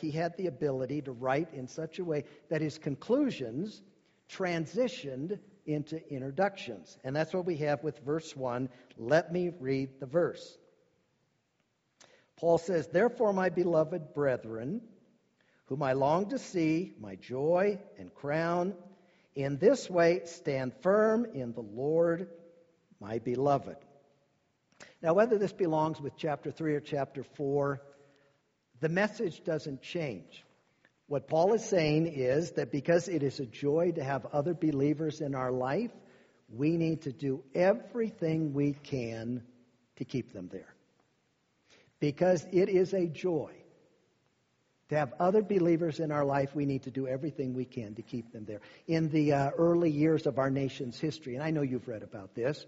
he had the ability to write in such a way that his conclusions transitioned into introductions. And that's what we have with verse 1. Let me read the verse. Paul says, Therefore, my beloved brethren, whom I long to see, my joy and crown, in this way stand firm in the Lord, my beloved. Now, whether this belongs with chapter 3 or chapter 4, the message doesn't change. What Paul is saying is that because it is a joy to have other believers in our life, we need to do everything we can to keep them there. Because it is a joy to have other believers in our life, we need to do everything we can to keep them there. In the uh, early years of our nation's history, and I know you've read about this,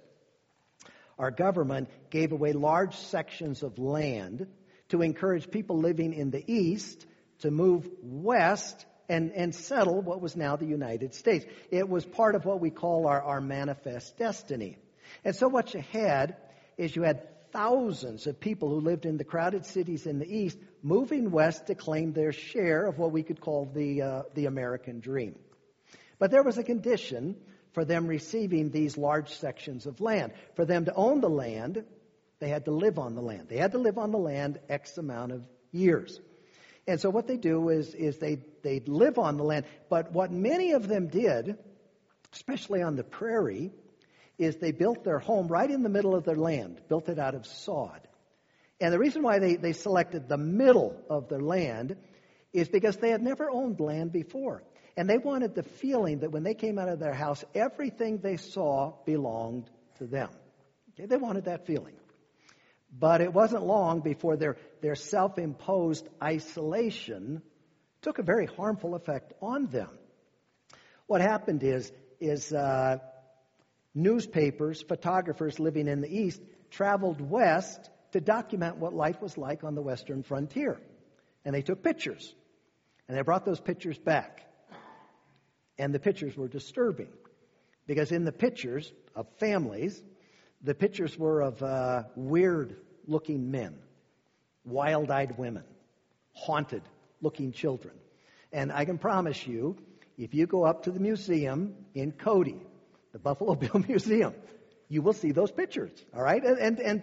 our government gave away large sections of land to encourage people living in the East to move west and, and settle what was now the United States. It was part of what we call our, our manifest destiny. And so what you had is you had thousands of people who lived in the crowded cities in the East moving west to claim their share of what we could call the, uh, the American dream. But there was a condition for them receiving these large sections of land. For them to own the land, they had to live on the land. They had to live on the land X amount of years. And so what they do is, is they, they live on the land. But what many of them did, especially on the prairie, is they built their home right in the middle of their land, built it out of sod. And the reason why they, they selected the middle of their land is because they had never owned land before. And they wanted the feeling that when they came out of their house, everything they saw belonged to them. Okay? They wanted that feeling. But it wasn't long before their, their self imposed isolation took a very harmful effect on them. What happened is, is uh, newspapers, photographers living in the East traveled west to document what life was like on the western frontier. And they took pictures. And they brought those pictures back. And the pictures were disturbing. Because in the pictures of families, the pictures were of uh, weird looking men, wild eyed women, haunted looking children. And I can promise you, if you go up to the museum in Cody, the Buffalo Bill Museum, you will see those pictures. All right? And, and, and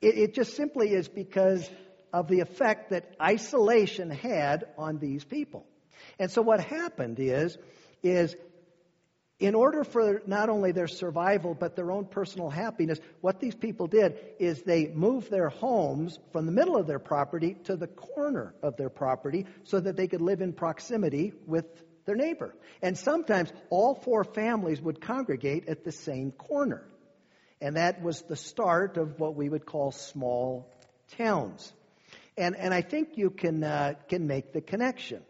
it, it just simply is because of the effect that isolation had on these people. And so what happened is, is in order for not only their survival but their own personal happiness, what these people did is they moved their homes from the middle of their property to the corner of their property so that they could live in proximity with their neighbor. And sometimes all four families would congregate at the same corner. And that was the start of what we would call small towns. And, and I think you can, uh, can make the connection.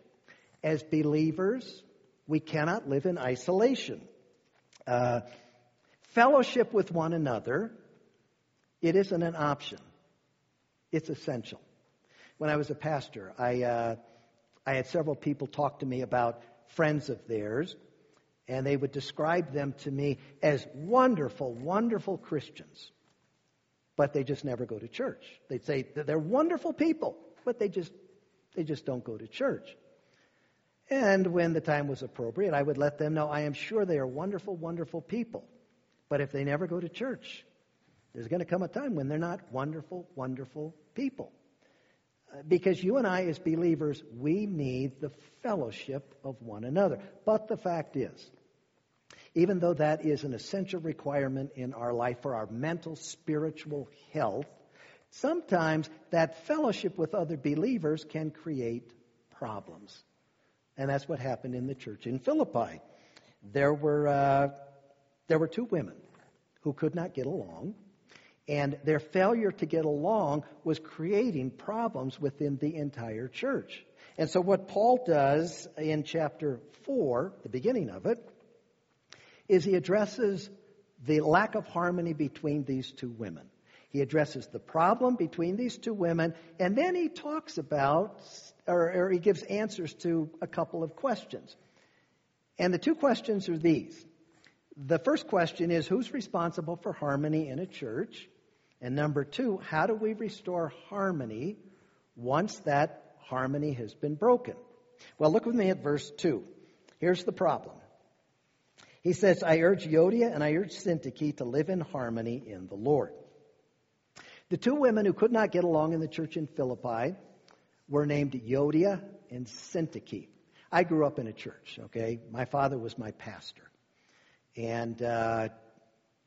As believers, we cannot live in isolation. Uh, fellowship with one another, it isn't an option. It's essential. When I was a pastor, I, uh, I had several people talk to me about friends of theirs, and they would describe them to me as wonderful, wonderful Christians. But they just never go to church. They'd say they're wonderful people, but they just, they just don't go to church. And when the time was appropriate, I would let them know I am sure they are wonderful, wonderful people. But if they never go to church, there's going to come a time when they're not wonderful, wonderful people. Uh, because you and I, as believers, we need the fellowship of one another. But the fact is, even though that is an essential requirement in our life for our mental, spiritual health, sometimes that fellowship with other believers can create problems. And that's what happened in the church in Philippi. There were, uh, there were two women who could not get along, and their failure to get along was creating problems within the entire church. And so, what Paul does in chapter 4, the beginning of it, is he addresses the lack of harmony between these two women. He addresses the problem between these two women, and then he talks about or, or he gives answers to a couple of questions. And the two questions are these. The first question is who's responsible for harmony in a church? And number two, how do we restore harmony once that harmony has been broken. Well, look with me at verse 2. Here's the problem. He says, I urge Euodia and I urge Syntyche to live in harmony in the Lord. The two women who could not get along in the church in Philippi were named Euodia and Syntyche. I grew up in a church, okay? My father was my pastor. And uh,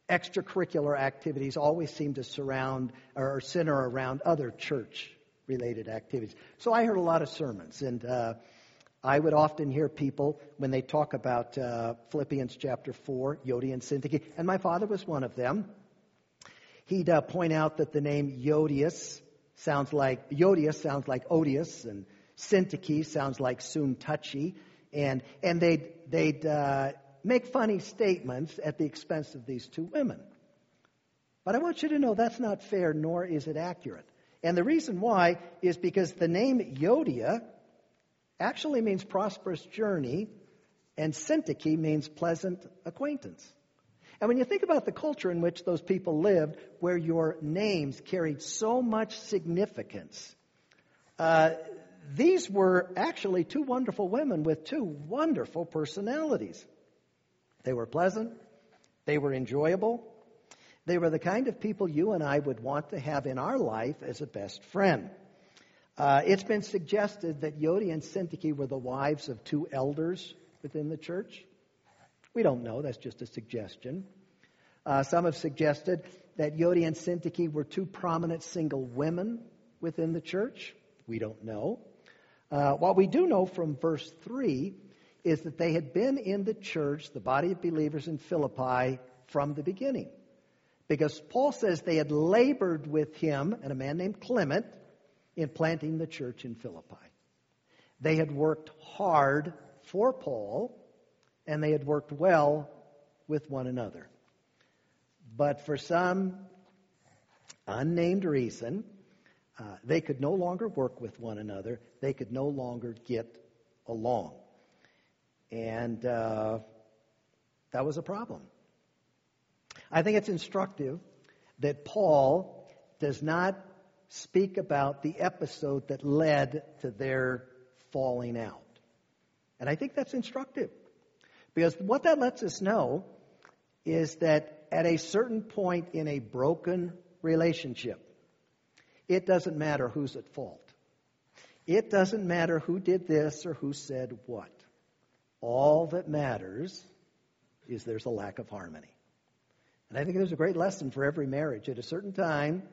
extracurricular activities always seem to surround or center around other church related activities. So I heard a lot of sermons, and uh, I would often hear people when they talk about uh, Philippians chapter 4, Euodia and Syntyche, and my father was one of them. He'd uh, point out that the name Euodias sounds like Euodias sounds like odious, and Syntyche sounds like soon touchy, and and they'd they'd uh, make funny statements at the expense of these two women. But I want you to know that's not fair, nor is it accurate. And the reason why is because the name Euodia actually means prosperous journey, and Syntyche means pleasant acquaintance. And when you think about the culture in which those people lived, where your names carried so much significance, uh, these were actually two wonderful women with two wonderful personalities. They were pleasant, they were enjoyable, they were the kind of people you and I would want to have in our life as a best friend. Uh, it's been suggested that Euodia and Syntyche were the wives of two elders within the church. We don't know, that's just a suggestion. Uh, some have suggested that Euodia and Syntyche were two prominent single women within the church. We don't know. Uh, what we do know from verse 3 is that they had been in the church, the body of believers in Philippi, from the beginning. Because Paul says they had labored with him and a man named Clement in planting the church in Philippi. They had worked hard for Paul, and they had worked well with one another. But for some unnamed reason, uh, they could no longer work with one another. They could no longer get along. And uh, that was a problem. I think it's instructive that Paul does not speak about the episode that led to their falling out. And I think that's instructive. Because what that lets us know is that at a certain point in a broken relationship, it doesn't matter who's at fault. It doesn't matter who did this or who said what. All that matters is there's a lack of harmony. And I think there's a great lesson for every marriage. At a certain time,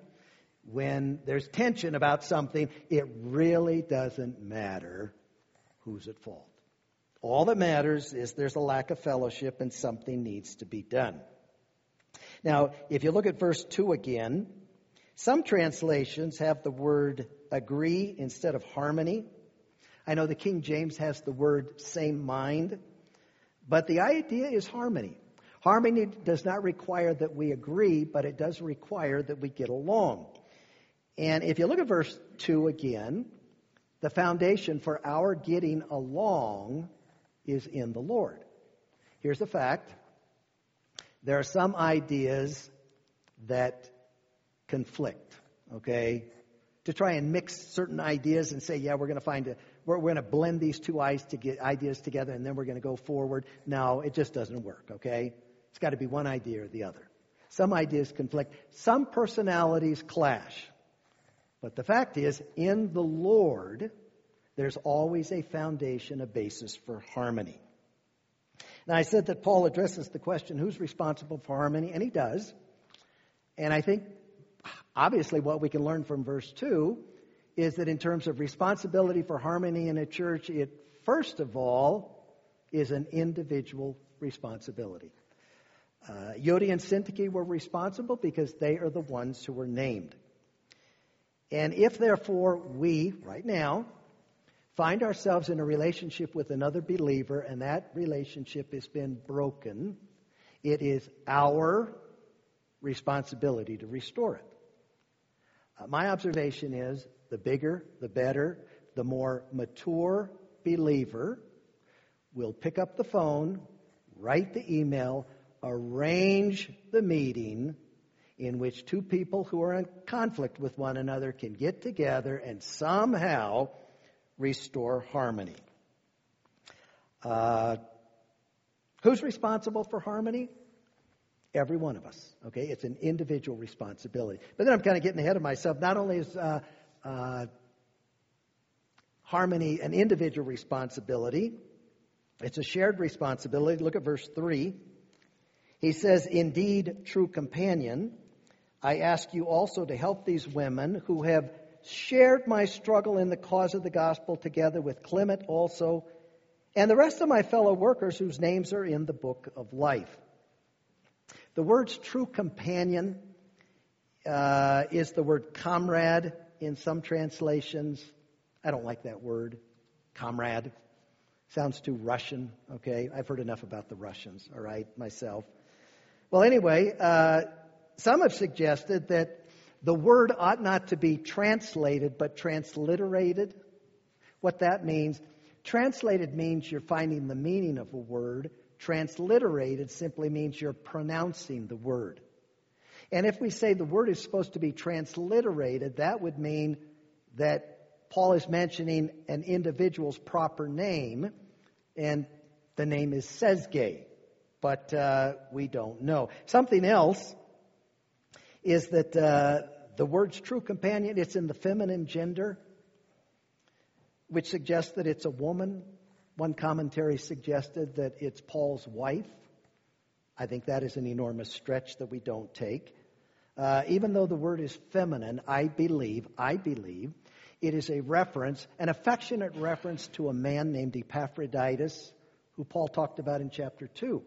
when there's tension about something, it really doesn't matter who's at fault. All that matters is there's a lack of fellowship and something needs to be done. Now, if you look at verse 2 again, some translations have the word agree instead of harmony. I know the King James has the word same mind, but the idea is harmony. Harmony does not require that we agree, but it does require that we get along. And if you look at verse 2 again, the foundation for our getting along is in the Lord. Here's the fact there are some ideas that conflict, okay? To try and mix certain ideas and say, yeah, we're going to find a, we're, we're going to blend these two ideas together and then we're going to go forward. No, it just doesn't work, okay? It's got to be one idea or the other. Some ideas conflict. Some personalities clash. But the fact is, in the Lord, there's always a foundation, a basis for harmony. Now, I said that Paul addresses the question who's responsible for harmony, and he does. And I think, obviously, what we can learn from verse 2 is that in terms of responsibility for harmony in a church, it first of all is an individual responsibility. Uh, Euodia and Syntyche were responsible because they are the ones who were named. And if therefore we, right now, find ourselves in a relationship with another believer and that relationship has been broken, it is our responsibility to restore it. Uh, my observation is the bigger, the better, the more mature believer will pick up the phone, write the email, arrange the meeting in which two people who are in conflict with one another can get together and somehow restore harmony. Uh, who's responsible for harmony? Every one of us. Okay, it's an individual responsibility. But then I'm kind of getting ahead of myself. Not only is uh, uh, harmony an individual responsibility, it's a shared responsibility. Look at verse 3. He says, Indeed, true companion, I ask you also to help these women who have shared my struggle in the cause of the gospel together with Clement also, and the rest of my fellow workers whose names are in the book of life. The word's true companion uh, is the word comrade in some translations. I don't like that word, comrade. Sounds too Russian, okay? I've heard enough about the Russians, all right, myself. Well, anyway, uh, some have suggested that the word ought not to be translated, but transliterated. What that means, translated means you're finding the meaning of a word. Transliterated simply means you're pronouncing the word. And if we say the word is supposed to be transliterated, that would mean that Paul is mentioning an individual's proper name, and the name is Sesge but uh, we don't know. Something else is that uh, the word's true companion, it's in the feminine gender, which suggests that it's a woman. One commentary suggested that it's Paul's wife. I think that is an enormous stretch that we don't take. Uh, even though the word is feminine, I believe, I believe, it is a reference, an affectionate reference to a man named Epaphroditus, who Paul talked about in chapter 2.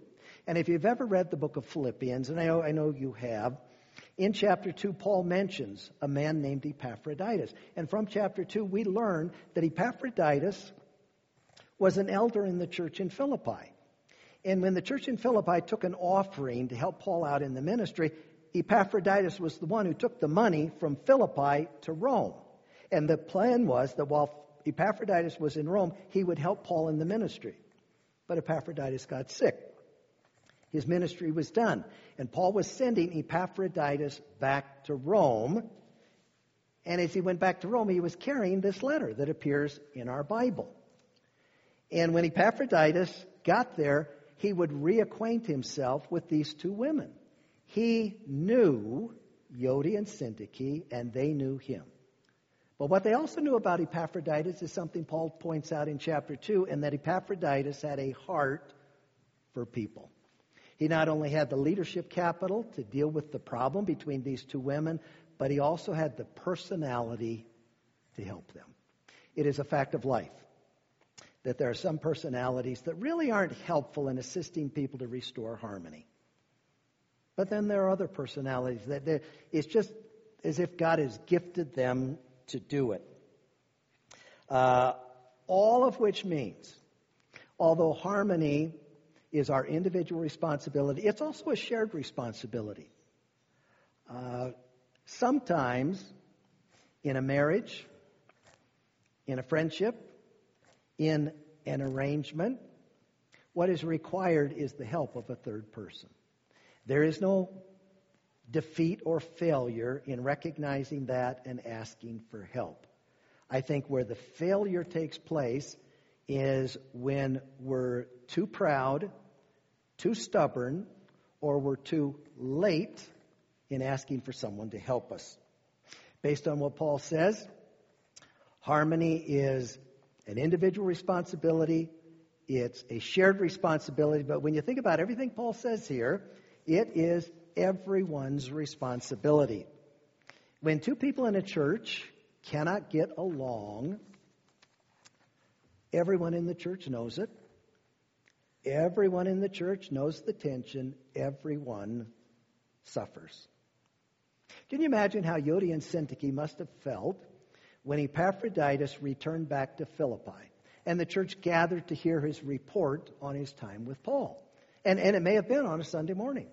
And if you've ever read the book of Philippians, and I know, I know you have, in chapter 2, Paul mentions a man named Epaphroditus. And from chapter 2, we learn that Epaphroditus was an elder in the church in Philippi. And when the church in Philippi took an offering to help Paul out in the ministry, Epaphroditus was the one who took the money from Philippi to Rome. And the plan was that while Epaphroditus was in Rome, he would help Paul in the ministry. But Epaphroditus got sick his ministry was done. And Paul was sending Epaphroditus back to Rome. And as he went back to Rome, he was carrying this letter that appears in our Bible. And when Epaphroditus got there, he would reacquaint himself with these two women. He knew Euodia and Syntyche, and they knew him. But what they also knew about Epaphroditus is something Paul points out in chapter 2, and that Epaphroditus had a heart for people. He not only had the leadership capital to deal with the problem between these two women, but he also had the personality to help them. It is a fact of life that there are some personalities that really aren't helpful in assisting people to restore harmony. But then there are other personalities that it's just as if God has gifted them to do it. Uh, all of which means, although harmony is our individual responsibility. It's also a shared responsibility. Uh, sometimes in a marriage, in a friendship, in an arrangement, what is required is the help of a third person. There is no defeat or failure in recognizing that and asking for help. I think where the failure takes place is when we're too proud too stubborn, or we're too late in asking for someone to help us. Based on what Paul says, harmony is an individual responsibility, it's a shared responsibility, but when you think about everything Paul says here, it is everyone's responsibility. When two people in a church cannot get along, everyone in the church knows it. Everyone in the church knows the tension. Everyone suffers. Can you imagine how Euodia and Syntyche must have felt when Epaphroditus returned back to Philippi and the church gathered to hear his report on his time with Paul? And, and it may have been on a Sunday morning.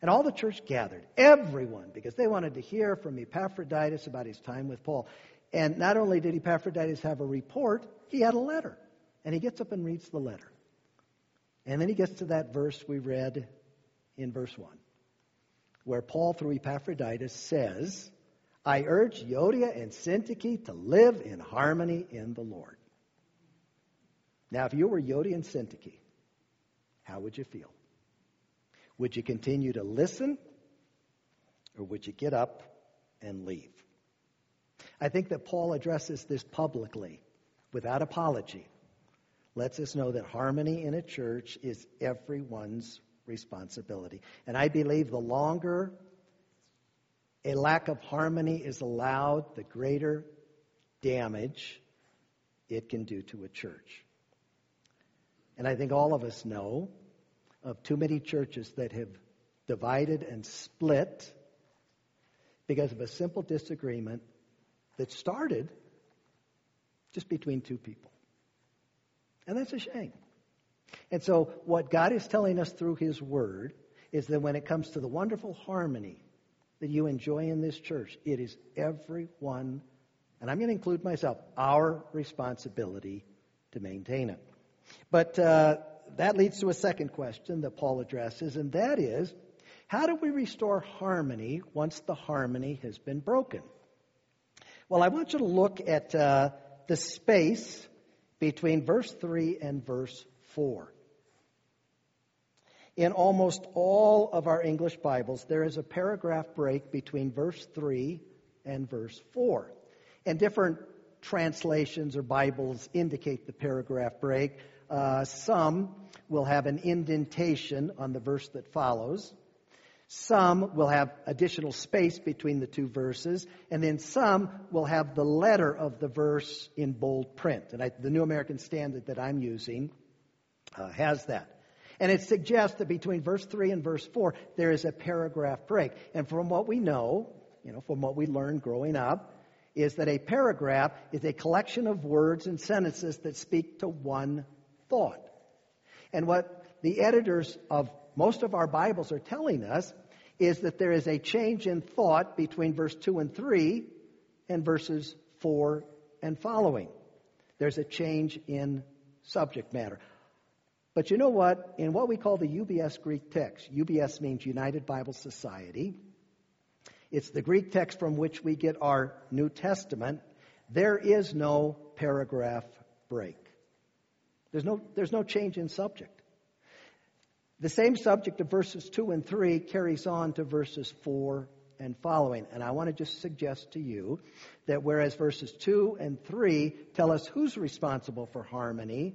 And all the church gathered, everyone, because they wanted to hear from Epaphroditus about his time with Paul. And not only did Epaphroditus have a report, he had a letter. And he gets up and reads the letter. And then he gets to that verse we read in verse 1, where Paul, through Epaphroditus, says, I urge Euodia and Syntyche to live in harmony in the Lord. Now, if you were Euodia and Syntyche, how would you feel? Would you continue to listen or would you get up and leave? I think that Paul addresses this publicly without apology. Lets us know that harmony in a church is everyone's responsibility. And I believe the longer a lack of harmony is allowed, the greater damage it can do to a church. And I think all of us know of too many churches that have divided and split because of a simple disagreement that started just between two people. And that's a shame. And so, what God is telling us through His Word is that when it comes to the wonderful harmony that you enjoy in this church, it is everyone, and I'm going to include myself, our responsibility to maintain it. But uh, that leads to a second question that Paul addresses, and that is how do we restore harmony once the harmony has been broken? Well, I want you to look at uh, the space between verse 3 and verse 4. In almost all of our English Bibles, there is a paragraph break between verse 3 and verse 4. And different translations or Bibles indicate the paragraph break. Uh, some will have an indentation on the verse that follows. Some will have additional space between the two verses, and then some will have the letter of the verse in bold print. And I, the New American Standard that I'm using uh, has that. And it suggests that between verse 3 and verse 4, there is a paragraph break. And from what we know, you know, from what we learned growing up, is that a paragraph is a collection of words and sentences that speak to one thought. And what the editors of most of our Bibles are telling us is that there is a change in thought between verse 2 and 3 and verses 4 and following. There's a change in subject matter. But you know what? In what we call the UBS Greek text, UBS means United Bible Society. It's the Greek text from which we get our New Testament. There is no paragraph break. There's no, there's no change in subject. The same subject of verses 2 and 3 carries on to verses 4 and following. And I want to just suggest to you that whereas verses 2 and 3 tell us who's responsible for harmony,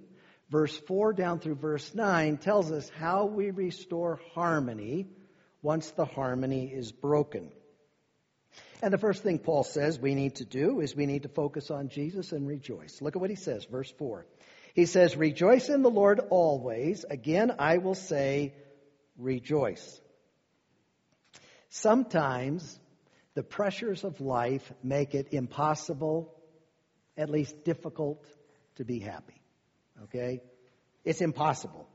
verse 4 down through verse 9 tells us how we restore harmony once the harmony is broken. And the first thing Paul says we need to do is we need to focus on Jesus and rejoice. Look at what he says, verse 4. He says, Rejoice in the Lord always. Again, I will say, Rejoice. Sometimes the pressures of life make it impossible, at least difficult, to be happy. Okay? It's impossible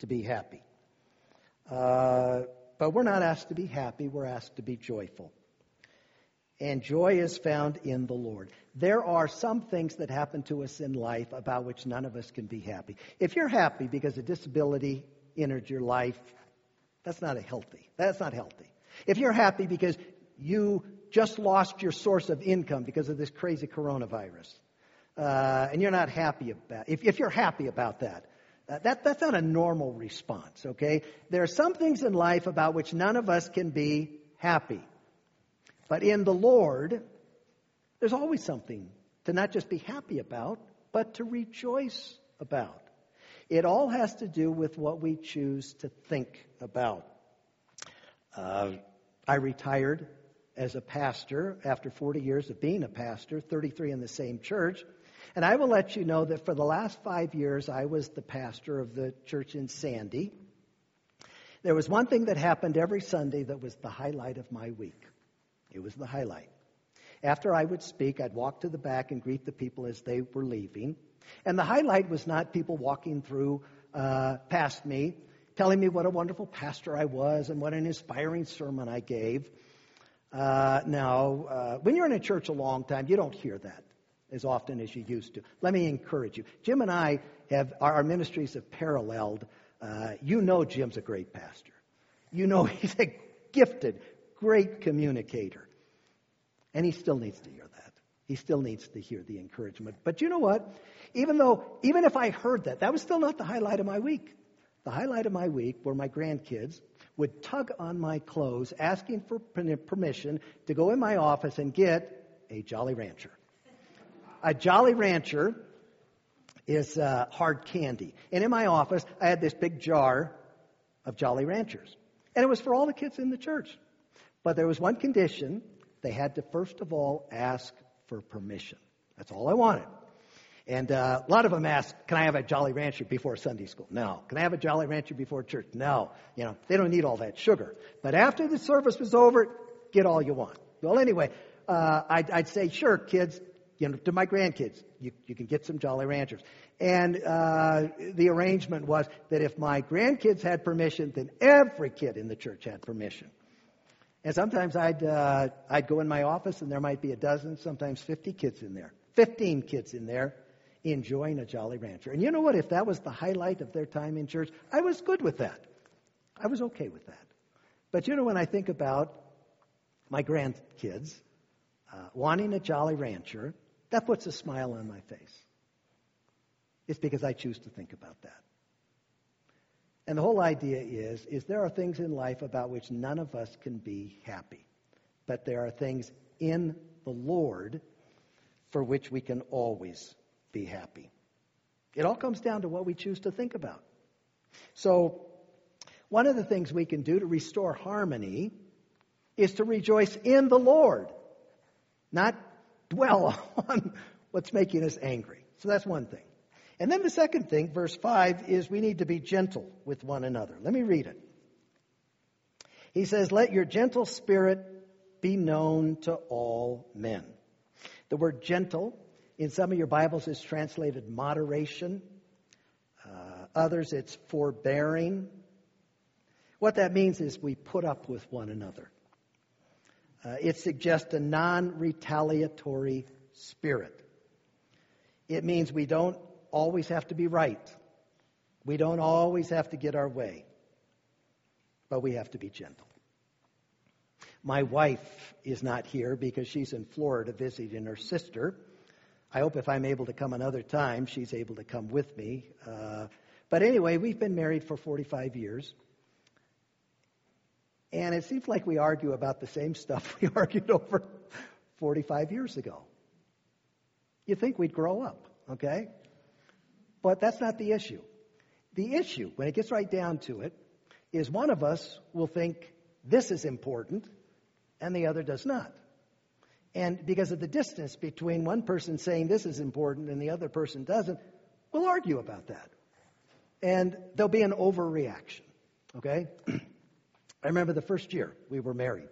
to be happy. Uh, but we're not asked to be happy, we're asked to be joyful and joy is found in the Lord. There are some things that happen to us in life about which none of us can be happy. If you're happy because a disability entered your life, that's not a healthy. That's not healthy. If you're happy because you just lost your source of income because of this crazy coronavirus, uh, and you're not happy about if, if you're happy about that, uh, that that's not a normal response. Okay, there are some things in life about which none of us can be happy. But in the Lord, there's always something to not just be happy about, but to rejoice about. It all has to do with what we choose to think about. Uh, I retired as a pastor after 40 years of being a pastor, 33 in the same church. And I will let you know that for the last five years, I was the pastor of the church in Sandy. There was one thing that happened every Sunday that was the highlight of my week. It was the highlight. After I would speak, I'd walk to the back and greet the people as they were leaving. And the highlight was not people walking through uh, past me, telling me what a wonderful pastor I was and what an inspiring sermon I gave. Uh, now, uh, when you're in a church a long time, you don't hear that as often as you used to. Let me encourage you. Jim and I have, our ministries have paralleled. Uh, you know Jim's a great pastor. You know he's a gifted, great communicator. And he still needs to hear that. He still needs to hear the encouragement. But you know what? Even though, even if I heard that, that was still not the highlight of my week. The highlight of my week were my grandkids would tug on my clothes, asking for permission to go in my office and get a Jolly Rancher. A Jolly Rancher is uh, hard candy. And in my office, I had this big jar of Jolly Ranchers. And it was for all the kids in the church. But there was one condition they had to first of all ask for permission. That's all I wanted. And uh, a lot of them ask, "Can I have a Jolly Rancher before Sunday school?" No. Can I have a Jolly Rancher before church? No. You know, they don't need all that sugar. But after the service was over, get all you want. Well, anyway, uh, I'd, I'd, say, "Sure, kids." You know, to my grandkids, you, you can get some Jolly Ranchers. And uh, the arrangement was that if my grandkids had permission, then every kid in the church had permission. And sometimes I'd, uh, I'd go in my office and there might be a dozen, sometimes 50 kids in there. 15 kids in there enjoying a Jolly Rancher. And you know what? If that was the highlight of their time in church, I was good with that. I was okay with that. But you know, when I think about my grandkids uh, wanting a Jolly Rancher, that puts a smile on my face. It's because I choose to think about that. And the whole idea is, is there are things in life about which none of us can be happy. But there are things in the Lord for which we can always be happy. It all comes down to what we choose to think about. So, one of the things we can do to restore harmony is to rejoice in the Lord, not dwell on what's making us angry. So that's one thing. And then the second thing, verse 5, is we need to be gentle with one another. Let me read it. He says, Let your gentle spirit be known to all men. The word gentle in some of your Bibles, is translated moderation. Uh, others, it's forbearing. What that means is we put up with one another. Uh, it suggests a non retaliatory spirit. It means we don't always have to be right. We don't always have to get our way. But we have to be gentle. My wife is not here because she's in Florida visiting her sister. I hope if I'm able to come another time, she's able to come with me. Uh, but anyway, we've been married for 45 years. And it seems like we argue about the same stuff we argued over 45 years ago. You'd think we'd grow up, okay? But that's not the issue. The issue, when it gets right down to it, is one of us will think this is important and the other does not. And because of the distance between one person saying this is important and the other person doesn't, we'll argue about that. And there'll be an overreaction. Okay? I remember the first year we were married.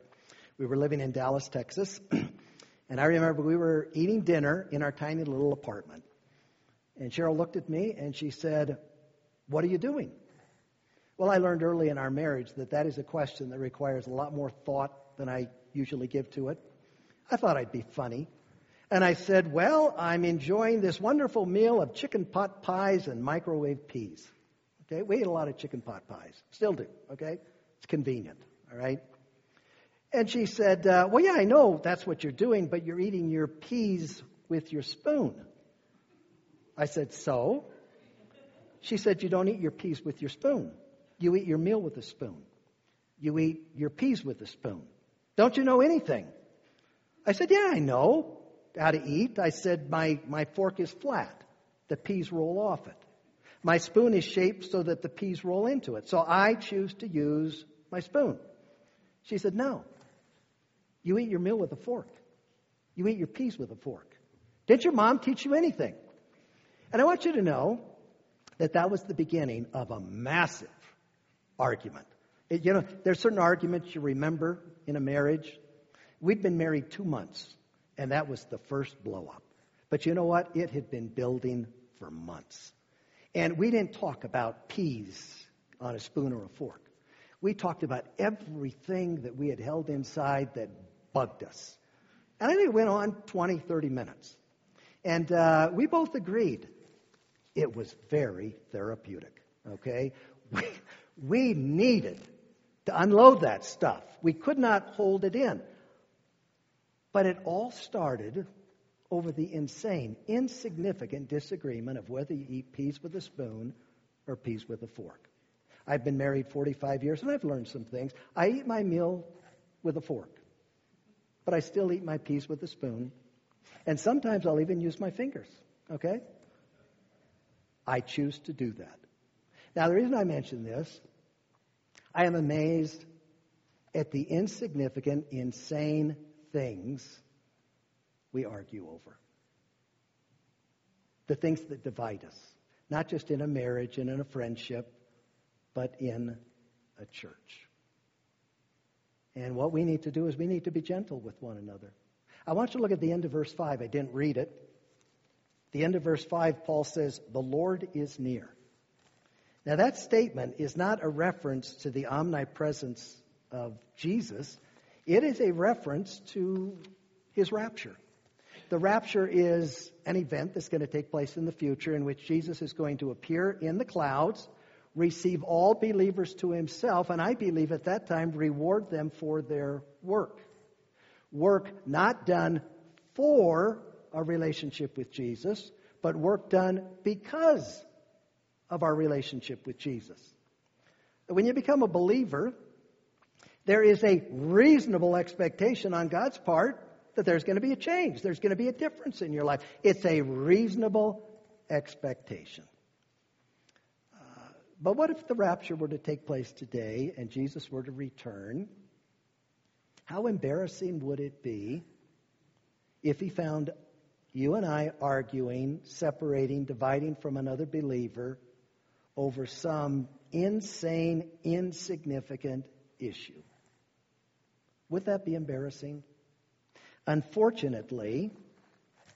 We were living in Dallas, Texas. and I remember we were eating dinner in our tiny little apartment. And Cheryl looked at me and she said, What are you doing? Well, I learned early in our marriage that that is a question that requires a lot more thought than I usually give to it. I thought I'd be funny. And I said, Well, I'm enjoying this wonderful meal of chicken pot pies and microwave peas. Okay, we eat a lot of chicken pot pies. Still do, okay? It's convenient, all right? And she said, uh, Well, yeah, I know that's what you're doing, but you're eating your peas with your spoon. I said, So? She said, You don't eat your peas with your spoon. You eat your meal with a spoon. You eat your peas with a spoon. Don't you know anything? I said, Yeah, I know how to eat. I said, My, my fork is flat. The peas roll off it. My spoon is shaped so that the peas roll into it. So I choose to use my spoon. She said, No. You eat your meal with a fork. You eat your peas with a fork. Didn't your mom teach you anything? And I want you to know that that was the beginning of a massive argument. It, you know, there's certain arguments you remember in a marriage We'd been married two months, and that was the first blow up. But you know what? It had been building for months. And we didn't talk about peas on a spoon or a fork. We talked about everything that we had held inside that bugged us. And I think it went on 20, 30 minutes. And uh, we both agreed it was very therapeutic. Okay? We, we needed to unload that stuff. We could not hold it in. But it all started over the insane, insignificant disagreement of whether you eat peas with a spoon or peas with a fork. I've been married 45 years and I've learned some things. I eat my meal with a fork, but I still eat my peas with a spoon. And sometimes I'll even use my fingers, okay? I choose to do that. Now, the reason I mention this, I am amazed at the insignificant, insane things we argue over. The things that divide us, not just in a marriage and in a friendship, but in a church. And what we need to do is we need to be gentle with one another. I want you to look at the end of verse 5. I didn't read it. The end of verse 5, Paul says, The Lord is near. Now, that statement is not a reference to the omnipresence of Jesus, it is a reference to his rapture. The rapture is an event that's going to take place in the future in which Jesus is going to appear in the clouds, receive all believers to himself, and I believe at that time reward them for their work. Work not done for a relationship with Jesus, but work done because of our relationship with Jesus. When you become a believer, there is a reasonable expectation on God's part that there's going to be a change. There's going to be a difference in your life. It's a reasonable expectation. Uh, but what if the rapture were to take place today and Jesus were to return? How embarrassing would it be if he found you and I arguing, separating, dividing from another believer over some insane, insignificant issue? Would that be embarrassing? Unfortunately,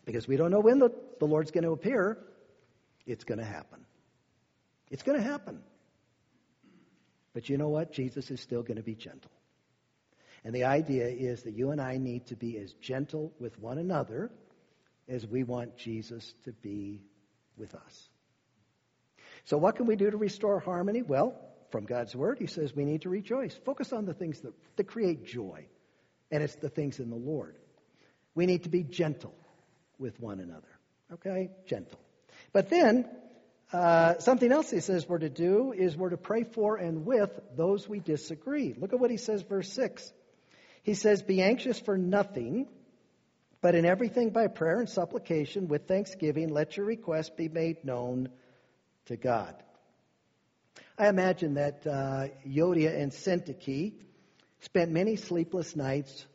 because we don't know when the, the Lord's going to appear, it's going to happen. It's going to happen. But you know what? Jesus is still going to be gentle. And the idea is that you and I need to be as gentle with one another as we want Jesus to be with us. So, what can we do to restore harmony? Well, from God's Word, He says we need to rejoice. Focus on the things that, that create joy, and it's the things in the Lord. We need to be gentle with one another. Okay? Gentle. But then, uh, something else he says we're to do is we're to pray for and with those we disagree. Look at what he says, verse 6. He says, Be anxious for nothing, but in everything by prayer and supplication with thanksgiving, let your requests be made known to God. I imagine that uh, Euodia and Syntyche spent many sleepless nights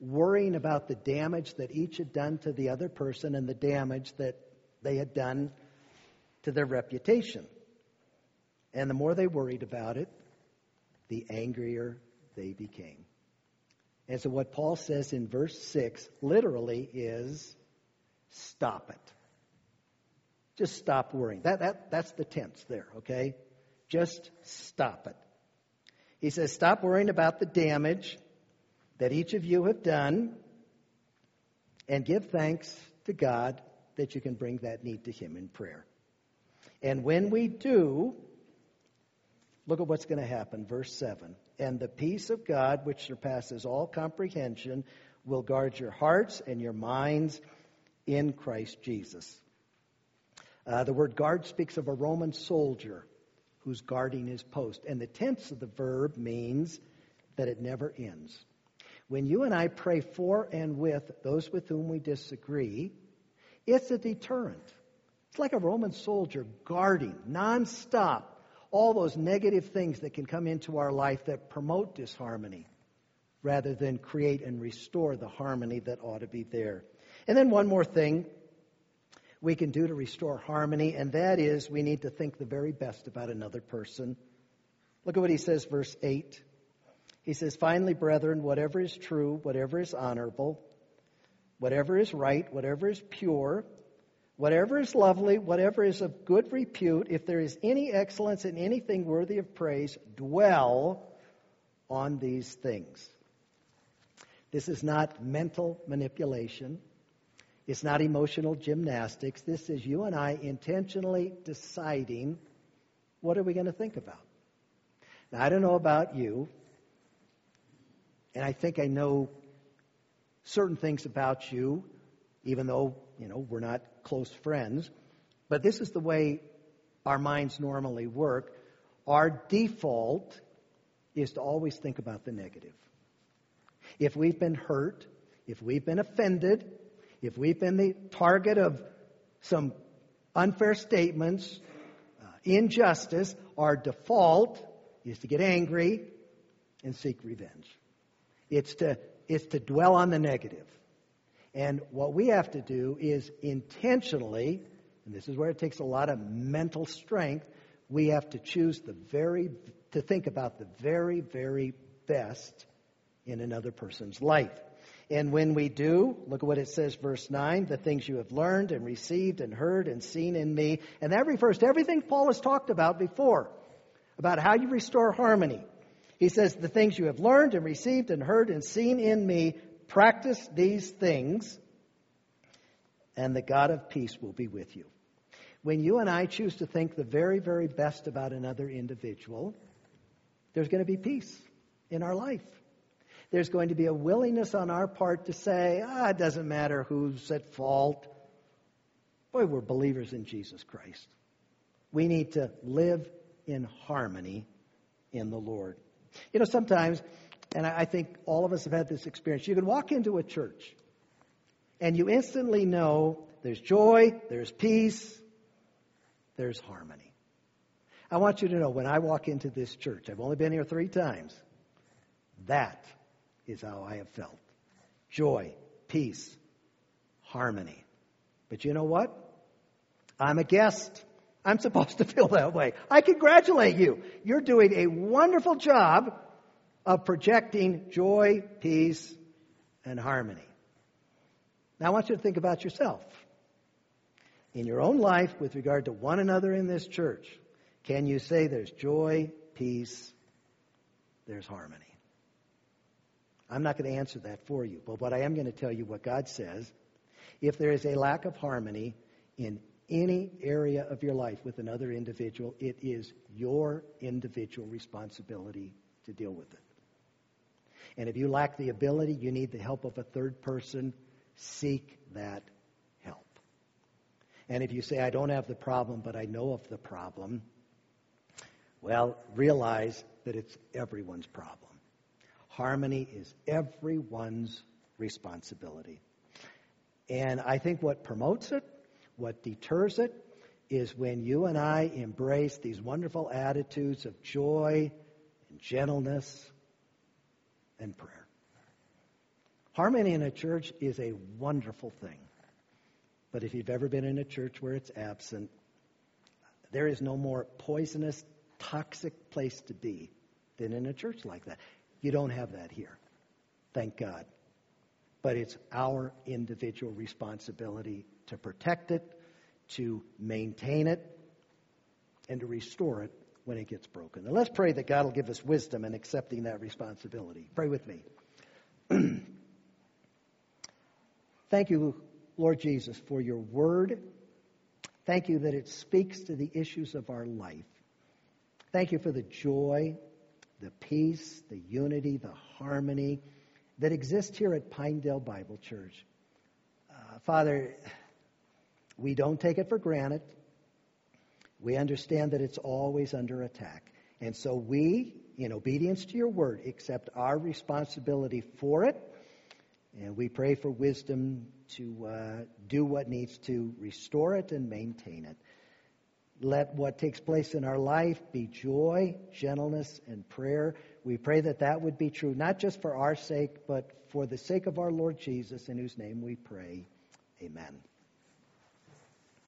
worrying about the damage that each had done to the other person and the damage that they had done to their reputation. And the more they worried about it, the angrier they became. And so, what Paul says in verse 6 literally is stop it. Just stop worrying. That, that, that's the tense there, okay? Just stop it. He says, stop worrying about the damage that each of you have done and give thanks to God that you can bring that need to Him in prayer. And when we do, look at what's going to happen. Verse 7 And the peace of God, which surpasses all comprehension, will guard your hearts and your minds in Christ Jesus. Uh, the word guard speaks of a Roman soldier who's guarding his post. And the tense of the verb means that it never ends. When you and I pray for and with those with whom we disagree, it's a deterrent. It's like a Roman soldier guarding nonstop all those negative things that can come into our life that promote disharmony rather than create and restore the harmony that ought to be there. And then one more thing we can do to restore harmony, and that is we need to think the very best about another person. Look at what he says, verse 8. He says, Finally, brethren, whatever is true, whatever is honorable, whatever is right, whatever is pure, whatever is lovely, whatever is of good repute, if there is any excellence in anything worthy of praise, dwell on these things. This is not mental manipulation. It's not emotional gymnastics. This is you and I intentionally deciding what are we going to think about. Now, I don't know about you, and I think I know certain things about you, even though, you know, we're not close friends. But this is the way our minds normally work. Our default is to always think about the negative. If we've been hurt, if we've been offended, if we've been the target of some unfair statements, uh, injustice, our default is to get angry and seek revenge. It's to, it's to dwell on the negative. And what we have to do is intentionally, and this is where it takes a lot of mental strength, we have to choose the very, to think about the very, very best in another person's life. And when we do, look at what it says, verse 9, the things you have learned and received and heard and seen in me. And that refers to everything Paul has talked about before, about how you restore harmony. He says, the things you have learned and received and heard and seen in me, practice these things, and the God of peace will be with you. When you and I choose to think the very, very best about another individual, there's going to be peace in our life. There's going to be a willingness on our part to say, ah, it doesn't matter who's at fault. Boy, we're believers in Jesus Christ. We need to live in harmony in the Lord. You know, sometimes, and I think all of us have had this experience, you can walk into a church and you instantly know there's joy, there's peace, there's harmony. I want you to know when I walk into this church, I've only been here three times, that is how I have felt. Joy, peace, harmony. But you know what? I'm a guest. I'm supposed to feel that way. I congratulate you. You're doing a wonderful job of projecting joy, peace, and harmony. Now I want you to think about yourself. In your own life, with regard to one another in this church, can you say there's joy, peace, there's harmony? I'm not going to answer that for you, but what I am going to tell you what God says. If there is a lack of harmony in any area of your life with another individual, it is your individual responsibility to deal with it. And if you lack the ability, you need the help of a third person, seek that help. And if you say, I don't have the problem, but I know of the problem, well, realize that it's everyone's problem. Harmony is everyone's responsibility. And I think what promotes it, what deters it, is when you and I embrace these wonderful attitudes of joy and gentleness and prayer. Harmony in a church is a wonderful thing. But if you've ever been in a church where it's absent, there is no more poisonous, toxic place to be than in a church like that. You don't have that here. Thank God. But it's our individual responsibility to protect it, to maintain it, and to restore it when it gets broken. And let's pray that God will give us wisdom in accepting that responsibility. Pray with me. Thank you, Lord Jesus, for your word. Thank you that it speaks to the issues of our life. Thank you for the joy the peace, the unity, the harmony that exists here at Pinedale Bible Church. Uh, Father, we don't take it for granted. We understand that it's always under attack. And so we, in obedience to your word, accept our responsibility for it. And we pray for wisdom to uh, do what needs to restore it and maintain it. Let what takes place in our life be joy, gentleness, and prayer. We pray that that would be true, not just for our sake, but for the sake of our Lord Jesus, in whose name we pray. Amen.